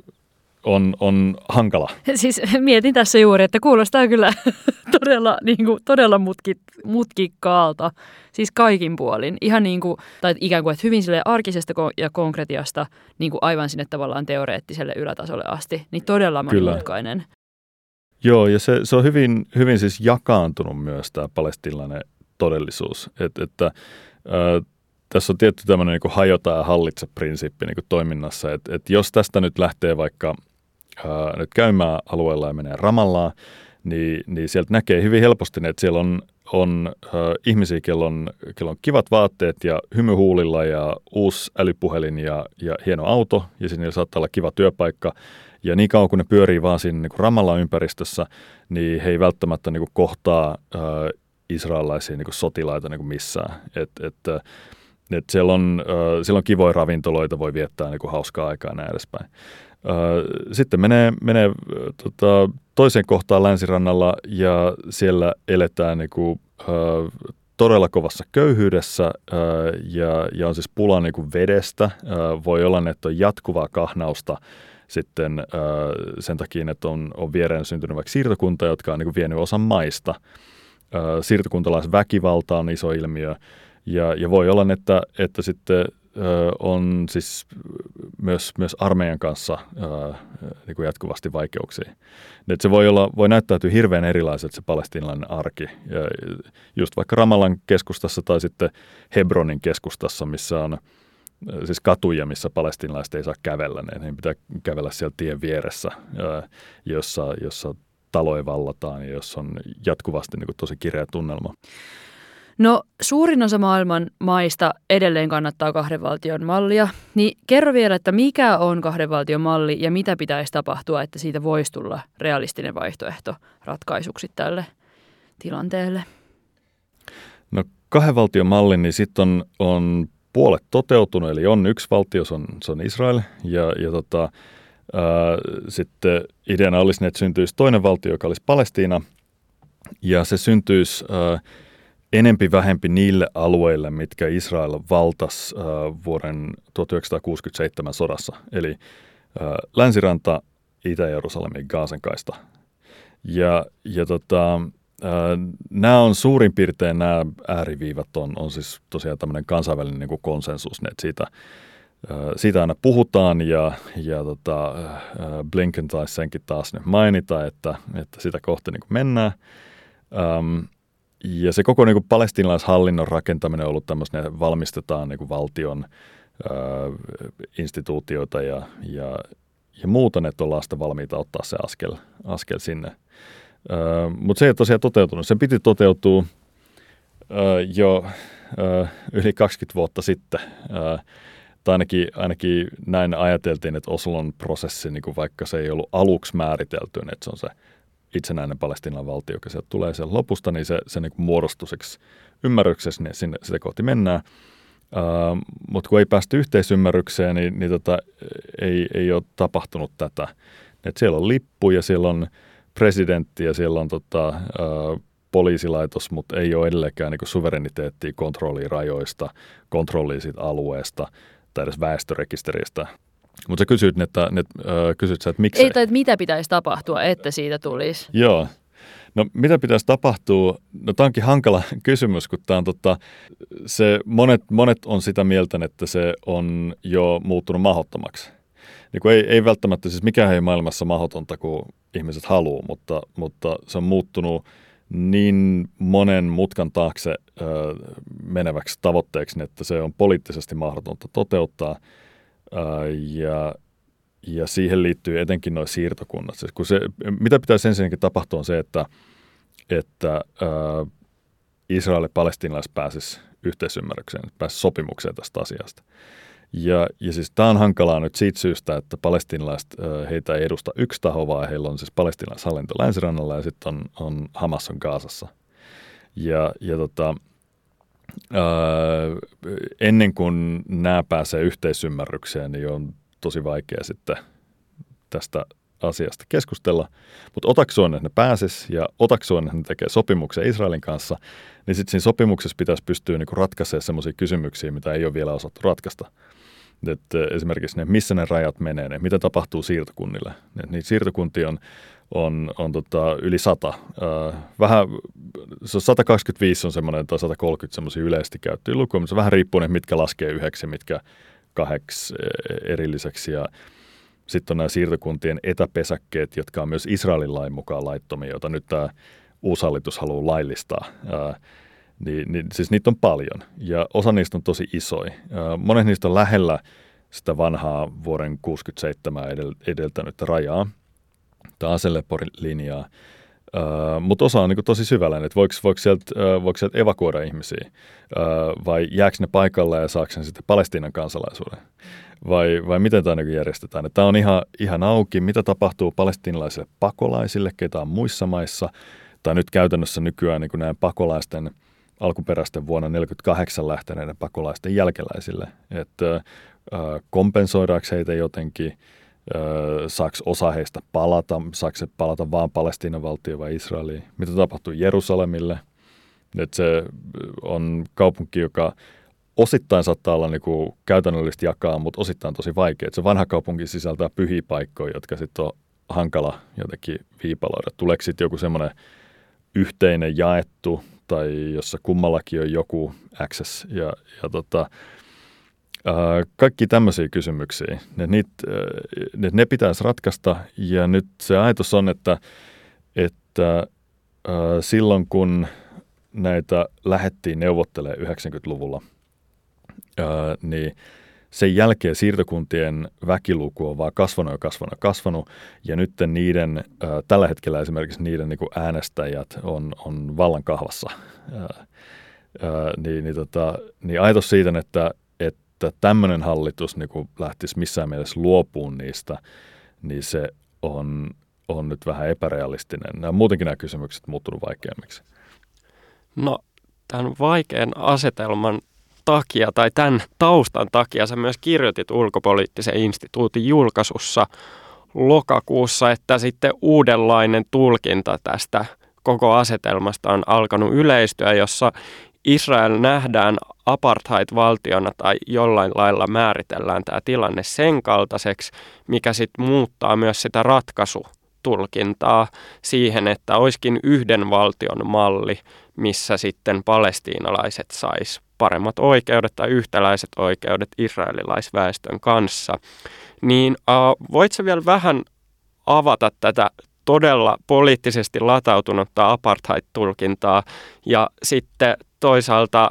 on, on hankala. Siis mietin tässä juuri, että kuulostaa kyllä todella, niin kuin, todella mutkit, mutkikkaalta. Siis kaikin puolin. Ihan niin kuin, tai ikään kuin, että hyvin sille arkisesta ja konkretiasta niin kuin aivan sinne tavallaan teoreettiselle ylätasolle asti. Niin todella Kyllä. monimutkainen. Joo, ja se, se on hyvin, hyvin siis jakaantunut myös tämä palestinalainen todellisuus. Et, että ää, tässä on tietty tämmöinen niin hajota ja hallitse prinsiippi niin toiminnassa, että et jos tästä nyt lähtee vaikka ää, nyt käymään alueella ja menee Ramallaan, niin, niin sieltä näkee hyvin helposti, että siellä on, on äh, ihmisiä, kello on, on kivat vaatteet ja hymyhuulilla ja uusi älypuhelin ja, ja hieno auto ja siinä saattaa olla kiva työpaikka. Ja niin kauan kun ne pyörii vaan siinä niin Ramallan ympäristössä, niin he ei välttämättä niin kuin kohtaa äh, israelaisia niin kuin sotilaita niin kuin missään. Et, et, et siellä, on, äh, siellä on kivoja ravintoloita, voi viettää niin kuin hauskaa aikaa ja näin edespäin. Sitten menee, menee tota, toiseen kohtaan länsirannalla ja siellä eletään niin kuin, todella kovassa köyhyydessä ja, ja on siis pula niin kuin vedestä. Voi olla, että on jatkuvaa kahnausta sitten sen takia, että on, on viereen syntynyt vaikka siirtokunta, jotka on niin kuin vienyt osan maista. Siirtokuntalaisväkivalta on iso ilmiö ja, ja voi olla, että, että sitten on siis myös, myös armeijan kanssa ö, niin kuin jatkuvasti vaikeuksia. Et se voi, olla, voi näyttäytyä hirveän erilaiset se palestinalainen arki. Ja just vaikka Ramallan keskustassa tai sitten Hebronin keskustassa, missä on siis katuja, missä palestinalaiset ei saa kävellä. Ne pitää kävellä siellä tien vieressä, ö, jossa, jossa taloja vallataan ja jossa on jatkuvasti niin kuin tosi kireä tunnelma. No suurin osa maailman maista edelleen kannattaa kahden valtion mallia. Niin kerro vielä, että mikä on kahden valtion malli ja mitä pitäisi tapahtua, että siitä voisi tulla realistinen vaihtoehto ratkaisuksi tälle tilanteelle? No kahden valtion malli, niin sitten on, on puolet toteutunut, eli on yksi valtio, se on, se on Israel, ja, ja tota, ää, sitten ideana olisi, että syntyisi toinen valtio, joka olisi Palestiina, ja se syntyisi ää, enempi vähempi niille alueille, mitkä Israel valtas ää, vuoden 1967 sodassa, eli ää, länsiranta, Itä-Jerusalemi, Gaasan kaista. Ja, ja tota, Nämä on suurin piirtein nämä ääriviivat on, on siis tosiaan tämmöinen kansainvälinen niin kuin konsensus, että siitä, siitä aina puhutaan ja, ja tota, Blinken taisi senkin taas nyt mainita, että, että sitä kohti niin mennään. Ja se koko niin kuin palestinalaishallinnon rakentaminen on ollut tämmöistä, valmistetaan niin kuin valtion uh, instituutioita ja, ja, ja muuta, että ollaan sitten valmiita ottaa se askel, askel sinne – mutta se ei tosiaan toteutunut. Se piti toteutua jo yli 20 vuotta sitten. tai ainakin, ainakin näin ajateltiin, että Oslon prosessi, niin kuin vaikka se ei ollut aluksi määritelty, niin että se on se itsenäinen Palestinan valtio, joka sieltä tulee sieltä lopusta, niin se, se niin muodostuseksi ymmärryksessä, niin sinne, sitä kohti mennään. Uh, mutta kun ei päästy yhteisymmärrykseen, niin, niin tota, ei, ei ole tapahtunut tätä. Et siellä on lippu ja siellä on presidentti ja siellä on tota, ä, poliisilaitos, mutta ei ole edelleenkään niin suvereniteettia kontrollia rajoista, kontrollia alueesta tai edes väestörekisteristä. Mutta sä kysyt, että, että, äh, kysyt sä, että miksi? Ei, tai että mitä pitäisi tapahtua, että siitä tulisi? Joo. No mitä pitäisi tapahtua? No tämä onkin hankala kysymys, kun tämä on tota, se, monet, monet on sitä mieltä, että se on jo muuttunut mahdottomaksi. Niin kuin ei, ei välttämättä, siis mikään ei maailmassa mahdotonta, kun ihmiset haluaa, mutta, mutta se on muuttunut niin monen mutkan taakse ö, meneväksi tavoitteeksi, että se on poliittisesti mahdotonta toteuttaa. Ö, ja, ja siihen liittyy etenkin nuo siirtokunnat. Siis kun se, mitä pitäisi ensinnäkin tapahtua on se, että, että ö, Israel ja palestinalaiset pääsisivät yhteisymmärrykseen, pääsisivät sopimukseen tästä asiasta. Ja, ja siis tämä on hankalaa nyt siitä syystä, että palestinalaiset, heitä ei edusta yksi taho, vaan heillä on siis palestinaishallinto länsirannalla ja sitten on, on Hamas on Gaasassa. Ja, ja tota, ää, ennen kuin nämä pääsee yhteisymmärrykseen, niin on tosi vaikea sitten tästä asiasta keskustella. Mutta otaksuen, että ne pääsis ja otaksuen, että ne tekee sopimuksen Israelin kanssa, niin sitten siinä sopimuksessa pitäisi pystyä niinku ratkaisemaan sellaisia kysymyksiä, mitä ei ole vielä osattu ratkaista. Että esimerkiksi ne, missä ne rajat menee, ne, mitä tapahtuu siirtokunnille. Et niitä siirtokuntia on, on, on tota yli sata. vähän, se on 125 on semmoinen tai 130 semmoisia yleisesti käyttöjä lukuja, mutta se vähän riippuu ne, mitkä laskee yhdeksi, mitkä kahdeksi e, erilliseksi. Ja sitten on nämä siirtokuntien etäpesäkkeet, jotka on myös Israelin lain mukaan laittomia, joita nyt tämä uusi hallitus haluaa laillistaa. Niin, niin, siis niitä on paljon ja osa niistä on tosi isoja. Monet niistä on lähellä sitä vanhaa vuoden 67 edel, edeltänyttä rajaa, tai linjaa. Uh, mutta osa on niin tosi syvällä, että voiko, voiko, sieltä, uh, voiko sieltä evakuoida ihmisiä? Uh, vai jääkö ne paikalle ja saako sen sitten Palestiinan kansalaisuuden? Vai, vai miten tämä niin järjestetään. Tämä on ihan, ihan auki, mitä tapahtuu palestinalaisille pakolaisille, ketä on muissa maissa, tai nyt käytännössä nykyään niin näiden pakolaisten – alkuperäisten vuonna 1948 lähteneiden pakolaisten jälkeläisille, että kompensoidaanko heitä jotenkin, saako osa heistä palata, saako se palata vaan Palestiinan valtio vai Israeliin, mitä tapahtuu Jerusalemille, että se on kaupunki, joka osittain saattaa olla niin kuin käytännöllisesti jakaa, mutta osittain tosi vaikea. Että se vanha kaupunki sisältää pyhiä paikkoja, jotka sitten on hankala jotenkin viipaloida. Tuleeko sitten joku semmoinen yhteinen jaettu tai jossa kummallakin on joku access ja, ja tota, kaikki tämmöisiä kysymyksiä. Ne, niit, ne, ne pitäisi ratkaista ja nyt se ajatus on, että, että ää, silloin kun näitä lähettiin neuvottelemaan 90-luvulla, ää, niin – sen jälkeen siirtokuntien väkiluku on vaan kasvanut ja kasvanut ja kasvanut, ja nyt niiden, äh, tällä hetkellä esimerkiksi niiden niin äänestäjät on, on vallan kahvassa. Äh, ää, niin, niin, tota, niin ajatus siitä, että, että tämmöinen hallitus niin kuin lähtisi missään mielessä luopuun niistä, niin se on, on nyt vähän epärealistinen. Nämä muutenkin nämä kysymykset muuttunut vaikeammiksi. No, tämän vaikean asetelman takia tai tämän taustan takia sä myös kirjoitit ulkopoliittisen instituutin julkaisussa lokakuussa, että sitten uudenlainen tulkinta tästä koko asetelmasta on alkanut yleistyä, jossa Israel nähdään apartheid-valtiona tai jollain lailla määritellään tämä tilanne sen kaltaiseksi, mikä sitten muuttaa myös sitä ratkaisutulkintaa siihen, että olisikin yhden valtion malli, missä sitten palestiinalaiset sais paremmat oikeudet tai yhtäläiset oikeudet israelilaisväestön kanssa. Niin uh, voitko vielä vähän avata tätä todella poliittisesti latautunutta apartheid-tulkintaa ja sitten toisaalta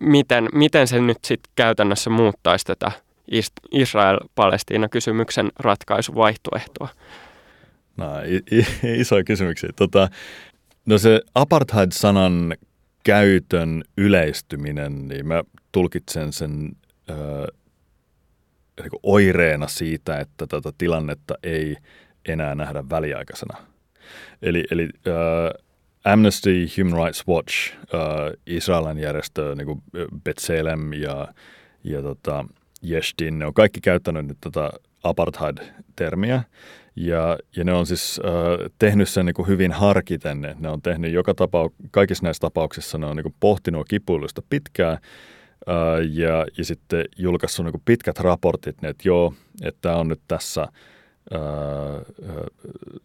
miten, miten se nyt sitten käytännössä muuttaisi tätä Israel-Palestiina-kysymyksen ratkaisuvaihtoehtoa? No, isoja kysymyksiä. Tota, no se apartheid-sanan käytön yleistyminen, niin mä tulkitsen sen ö, niin oireena siitä, että tätä tilannetta ei enää nähdä väliaikaisena. Eli, eli ö, Amnesty, Human Rights Watch, äh, Israelin järjestö, niin kuin Betselem ja, ja tota, Yeshdin, ne on kaikki käyttänyt nyt tätä apartheid-termiä. Ja, ja ne on siis äh, tehnyt sen niin kuin hyvin harkiten. Ne on tehnyt joka tapau- kaikissa näissä tapauksissa ne on niin kuin pohtinut kipuilusta pitkään äh, ja, ja sitten julkaissut niin kuin pitkät raportit, että joo, että tämä on nyt tässä äh,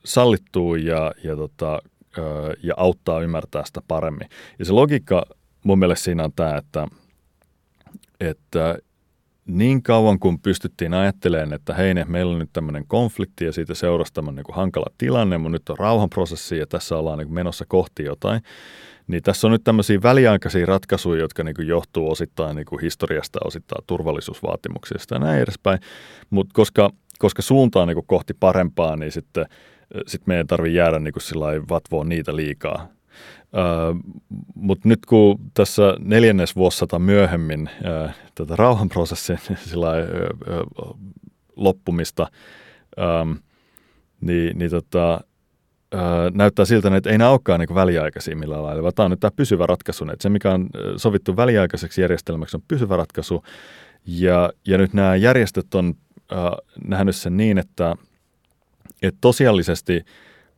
sallittu ja, ja tota, ja auttaa ymmärtää sitä paremmin. Ja se logiikka mun mielestä siinä on tämä, että, että niin kauan kun pystyttiin ajattelemaan, että hei, meillä on nyt tämmöinen konflikti ja siitä seurasi tämmöinen niin hankala tilanne, mutta nyt on rauhanprosessi ja tässä ollaan niin menossa kohti jotain, niin tässä on nyt tämmöisiä väliaikaisia ratkaisuja, jotka niin johtuu osittain niin historiasta, osittain turvallisuusvaatimuksista ja näin edespäin, mutta koska, koska suunta on niin kohti parempaa, niin sitten – sitten meidän tarvitse jäädä niin kuin vatvoon niitä liikaa. Mutta nyt kun tässä neljännes vuosisata myöhemmin uh, tätä rauhanprosessin sillä loppumista, um, niin, niin tota, uh, näyttää siltä, että ei nämä olekaan niin väliaikaisia millään lailla, vaan tämä on nyt tämä pysyvä ratkaisu. Että se, mikä on sovittu väliaikaiseksi järjestelmäksi, on pysyvä ratkaisu. Ja, ja nyt nämä järjestöt on uh, nähnyt sen niin, että – että tosiaalisesti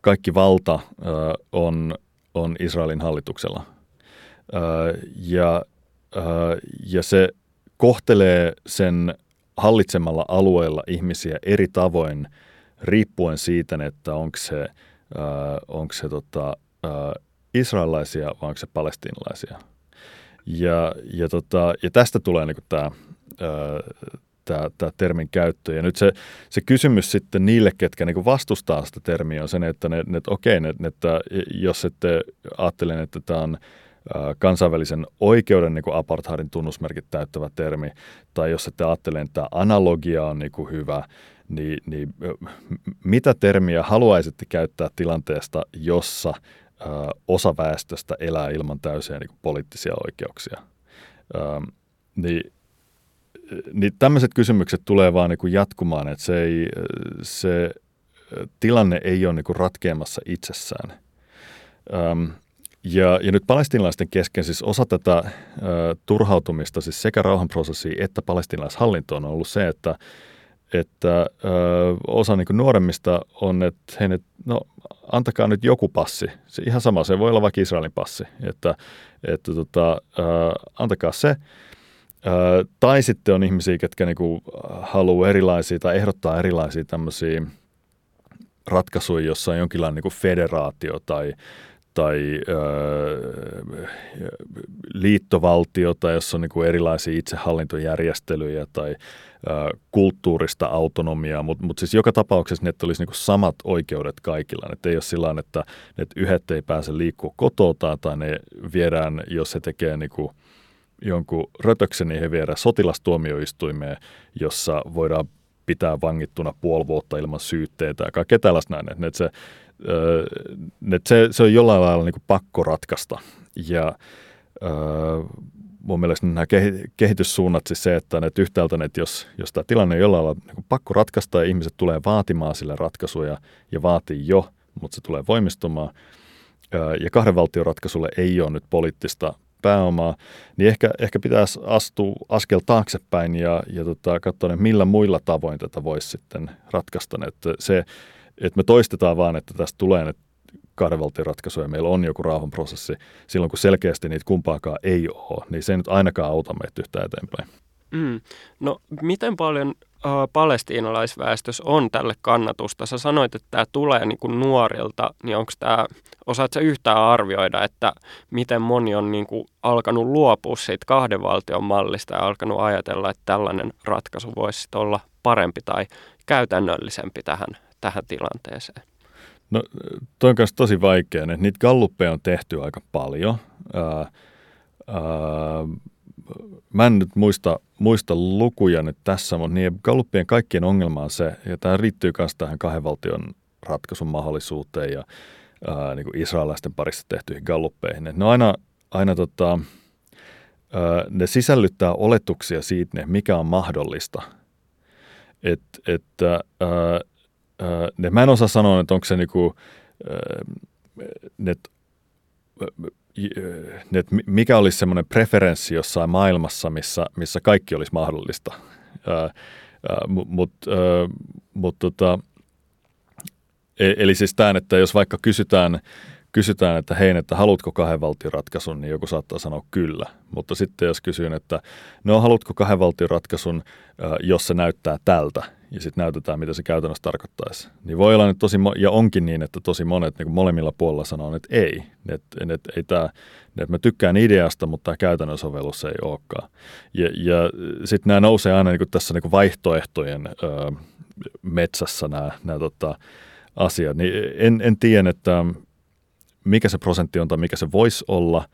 kaikki valta äh, on, on Israelin hallituksella. Äh, ja, äh, ja se kohtelee sen hallitsemalla alueella ihmisiä eri tavoin riippuen siitä, että onko se, onko se tota, israelaisia vai onko se palestiinalaisia. Ja, ja, tota, ja tästä tulee niin tämä tämä, tämä termin käyttö. Ja nyt se, se kysymys sitten niille, ketkä niin vastustaa sitä termiä, on se, että, ne, ne, okei, ne, että jos ette ajattelen, että tämä on kansainvälisen oikeuden niin apartheidin tunnusmerkit täyttävä termi, tai jos ette ajattelen, että analogia on niin hyvä, niin, niin mitä termiä haluaisitte käyttää tilanteesta, jossa osa väestöstä elää ilman täysiä niin poliittisia oikeuksia? niin niin tämmöiset kysymykset tulee vaan niin jatkumaan, että se, ei, se tilanne ei ole niin ratkeamassa itsessään. Öm, ja, ja nyt palestinalaisten kesken siis osa tätä ö, turhautumista siis sekä rauhanprosessiin että palestinalaishallintoon on ollut se, että, että ö, osa niin nuoremmista on, että hei, no antakaa nyt joku passi. Se ihan sama, se voi olla vaikka Israelin passi, että, että tota, ö, antakaa se – tai sitten on ihmisiä, ketkä niinku haluaa erilaisia tai ehdottaa erilaisia tämmöisiä ratkaisuja, jossa on jonkinlainen niinku federaatio tai, tai ö, liittovaltio tai jossa on niinku erilaisia itsehallintojärjestelyjä tai ö, kulttuurista autonomiaa, mutta mut siis joka tapauksessa ne olisi niinku samat oikeudet kaikilla. Et ei ole sillä että, että yhdet ei pääse liikkua kotoutaan tai ne viedään, jos se tekee niinku – jonkun rötöksen, he viedään sotilastuomioistuimeen, jossa voidaan pitää vangittuna puoli vuotta ilman syytteitä ja kaikkea tällaista näin. Että se, että se, se on jollain lailla niin kuin pakko ratkaista. Ja, mun mielestä nämä kehityssuunnat, siis se, että, että yhtäältä, että jos, jos tämä tilanne on jollain lailla niin pakko ratkaista ja ihmiset tulee vaatimaan sille ratkaisuja ja vaatii jo, mutta se tulee voimistumaan, ja kahden valtion ratkaisulle ei ole nyt poliittista pääomaa, niin ehkä, ehkä pitäisi astua askel taaksepäin ja, ja tota, katsoa, että millä muilla tavoin tätä voisi sitten ratkaista. Että se, että me toistetaan vaan, että tästä tulee nyt kahden valtion ratkaisuja, meillä on joku rauhanprosessi, silloin kun selkeästi niitä kumpaakaan ei ole, niin se ei nyt ainakaan auta meitä yhtään eteenpäin. Mm. No miten paljon palestiinalaisväestössä on tälle kannatusta? Sä sanoit, että tämä tulee niin kuin nuorilta, niin onko tämä, osaatko yhtään arvioida, että miten moni on niin kuin alkanut luopua siitä kahden valtion mallista ja alkanut ajatella, että tällainen ratkaisu voisi olla parempi tai käytännöllisempi tähän, tähän tilanteeseen? No toi on tosi vaikea. Niitä galluppeja on tehty aika paljon. Ää, ää, mä en nyt muista, muista lukuja nyt tässä, mutta niin galluppien kaikkien ongelma on se, ja tämä riittyy myös tähän kahden valtion ratkaisun mahdollisuuteen ja ää, niin kuin israelaisten parissa tehtyihin galluppeihin. Et ne aina, aina tota, ää, ne sisällyttää oletuksia siitä, mikä on mahdollista. Et, että ää, ne, mä en osaa sanoa, että onko se niinku, että et mikä olisi semmoinen preferenssi jossain maailmassa, missä, missä kaikki olisi mahdollista. Mutta mut, tota, e, eli siis tämän, että jos vaikka kysytään, kysytään, että hei, että haluatko kahden valtion ratkaisun, niin joku saattaa sanoa kyllä. Mutta sitten jos kysyn, että no haluatko kahden valtion ratkaisun, jos se näyttää tältä, ja sitten näytetään, mitä se käytännössä tarkoittaisi. Niin voi olla, että tosi, ja onkin niin, että tosi monet niin molemmilla puolilla sanoo, että ei, että, että, ei tämä, että mä tykkään ideasta, mutta tämä käytännön sovellus ei olekaan. Ja, ja sitten nämä nousee aina niin tässä niin vaihtoehtojen ö, metsässä nämä, nämä tota, asiat. Niin en, en tiedä, että mikä se prosentti on tai mikä se voisi olla,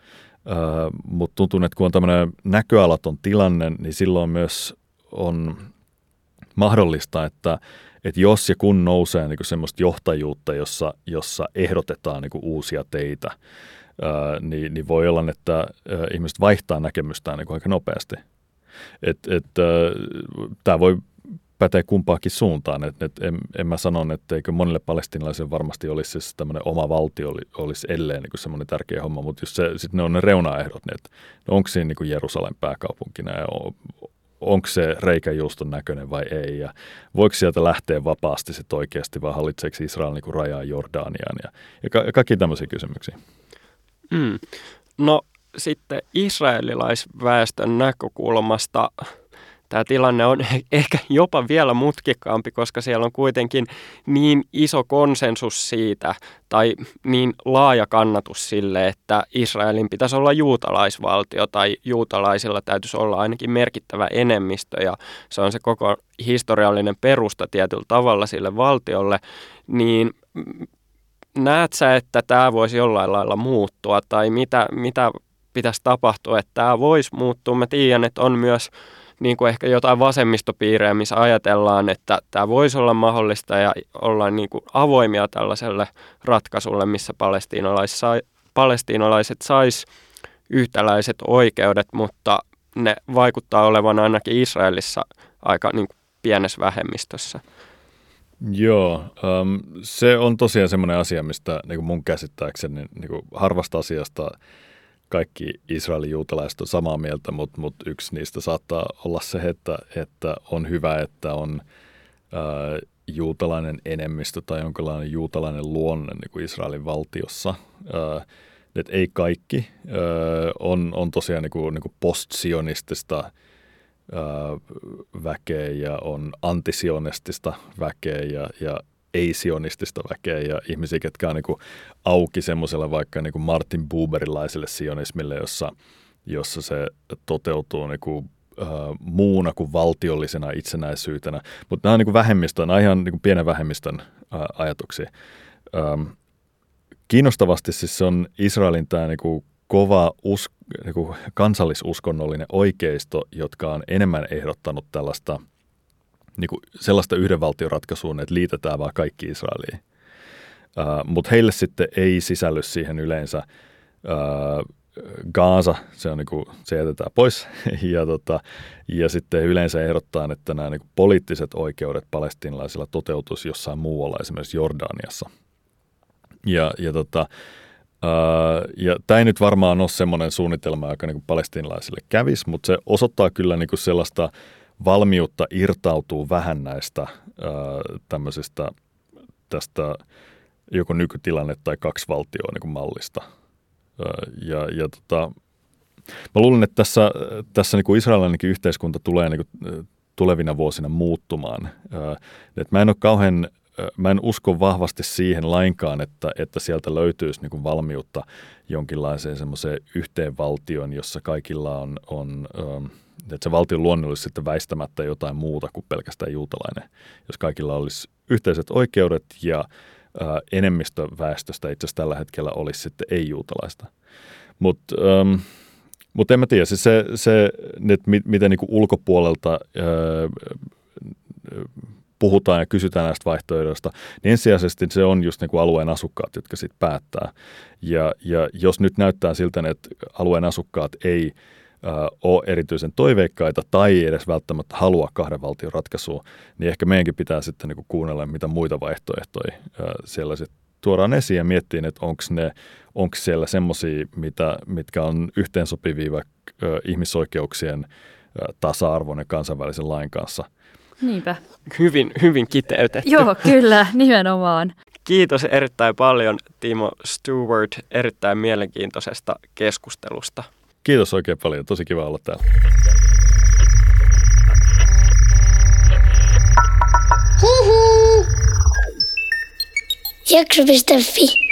mutta tuntuu, että kun on tämmöinen näköalaton tilanne, niin silloin myös on mahdollista, että, että jos ja kun nousee niin kuin semmoista johtajuutta, jossa, jossa ehdotetaan niin kuin uusia teitä, ää, niin, niin voi olla, että ää, ihmiset vaihtaa näkemystään niin kuin aika nopeasti. Et, et, Tämä voi pätee kumpaakin suuntaan. Et, et en, en mä sano, että eikö monille palestinalaisille varmasti olisi siis tämmöinen oma valtio oli, olisi edelleen niin semmoinen tärkeä homma, mutta jos se, sit ne on ne reunaehdot, niin että no onko siinä niin Jerusalem pääkaupunkina ja onko se reikäjuuston näköinen vai ei, ja voiko sieltä lähteä vapaasti sitten oikeasti, vai hallitseeko Israel niin rajaa Jordaniaan, ja, ja, ka- ja kaikki tämmöisiä kysymyksiä. Mm. No sitten israelilaisväestön näkökulmasta tämä tilanne on ehkä jopa vielä mutkikkaampi, koska siellä on kuitenkin niin iso konsensus siitä tai niin laaja kannatus sille, että Israelin pitäisi olla juutalaisvaltio tai juutalaisilla täytyisi olla ainakin merkittävä enemmistö ja se on se koko historiallinen perusta tietyllä tavalla sille valtiolle, niin näet sä, että tämä voisi jollain lailla muuttua tai mitä, mitä pitäisi tapahtua, että tämä voisi muuttua? Mä tiedän, että on myös niin kuin ehkä jotain vasemmistopiirejä, missä ajatellaan, että tämä voisi olla mahdollista ja ollaan niin kuin avoimia tällaiselle ratkaisulle, missä palestiinalaiset sais yhtäläiset oikeudet, mutta ne vaikuttaa olevan ainakin Israelissa aika niin kuin pienessä vähemmistössä. Joo, um, se on tosiaan semmoinen asia, mistä niin kuin mun käsittääkseni niin kuin harvasta asiasta – kaikki Israelin juutalaiset on samaa mieltä, mutta, mutta yksi niistä saattaa olla se, että, että on hyvä, että on ää, juutalainen enemmistö tai jonkinlainen juutalainen luonne niin kuin Israelin valtiossa. Ää, että ei kaikki ää, on, on tosiaan niin kuin, niin kuin postsionistista väkeä ja on antisionistista väkeä ja, ja ei-sionistista väkeä ja ihmisiä, ketkä on niin kuin auki semmoiselle vaikka niin kuin Martin Buberilaiselle sionismille, jossa, jossa se toteutuu niin kuin, äh, muuna kuin valtiollisena itsenäisyytenä. Mutta nämä on niin kuin vähemmistön, nämä ihan niin kuin pienen vähemmistön äh, ajatuksia. Ähm, kiinnostavasti siis se on Israelin tämä niin kuin kova us, niin kuin kansallisuskonnollinen oikeisto, jotka on enemmän ehdottanut tällaista – niin kuin sellaista yhden valtion ratkaisuun, että liitetään vaan kaikki Israeliin. Uh, Mutta heille sitten ei sisälly siihen yleensä uh, Gaasa, se, on niin kuin, se jätetään pois. ja, tota, ja sitten yleensä ehdottaa, että nämä niin kuin poliittiset oikeudet palestinalaisilla toteutuisi jossain muualla, esimerkiksi Jordaniassa. Ja, ja tota, Uh, ja tämä ei nyt varmaan ole semmoinen suunnitelma, joka niin palestinalaisille kävisi, mutta se osoittaa kyllä niin kuin sellaista valmiutta irtautuu vähän näistä uh, tämmöisistä tästä joko nykytilanne tai kaksi valtioa niin mallista. Uh, ja, ja tota, mä luulen, että tässä, tässä niin israelilainenkin yhteiskunta tulee niin kuin tulevina vuosina muuttumaan. Et mä en ole kauhean mä en usko vahvasti siihen lainkaan, että, että sieltä löytyisi niin valmiutta jonkinlaiseen semmoiseen yhteenvaltioon, jossa kaikilla on, on että se valtion luonne olisi sitten väistämättä jotain muuta kuin pelkästään juutalainen. Jos kaikilla olisi yhteiset oikeudet ja ää, enemmistö väestöstä itse asiassa tällä hetkellä olisi sitten ei-juutalaista. Mutta mut en mä tiedä, siis se, se että miten niin kuin ulkopuolelta ää, puhutaan ja kysytään näistä vaihtoehdoista, niin ensisijaisesti se on just niin kuin alueen asukkaat, jotka sitten päättää. Ja, ja jos nyt näyttää siltä, että alueen asukkaat ei ole erityisen toiveikkaita tai edes välttämättä halua kahden valtion ratkaisua, niin ehkä meidänkin pitää sitten niin kuunnella, mitä muita vaihtoehtoja siellä sitten tuodaan esiin ja miettiin, että onko ne onko siellä semmoisia, mitkä on yhteensopivia vaikka ihmisoikeuksien tasa-arvon ja kansainvälisen lain kanssa – Niinpä. Hyvin, hyvin kiteytetty. Joo, kyllä, nimenomaan. Kiitos erittäin paljon Timo Stewart erittäin mielenkiintoisesta keskustelusta. Kiitos oikein paljon, tosi kiva olla täällä. Jakso.fi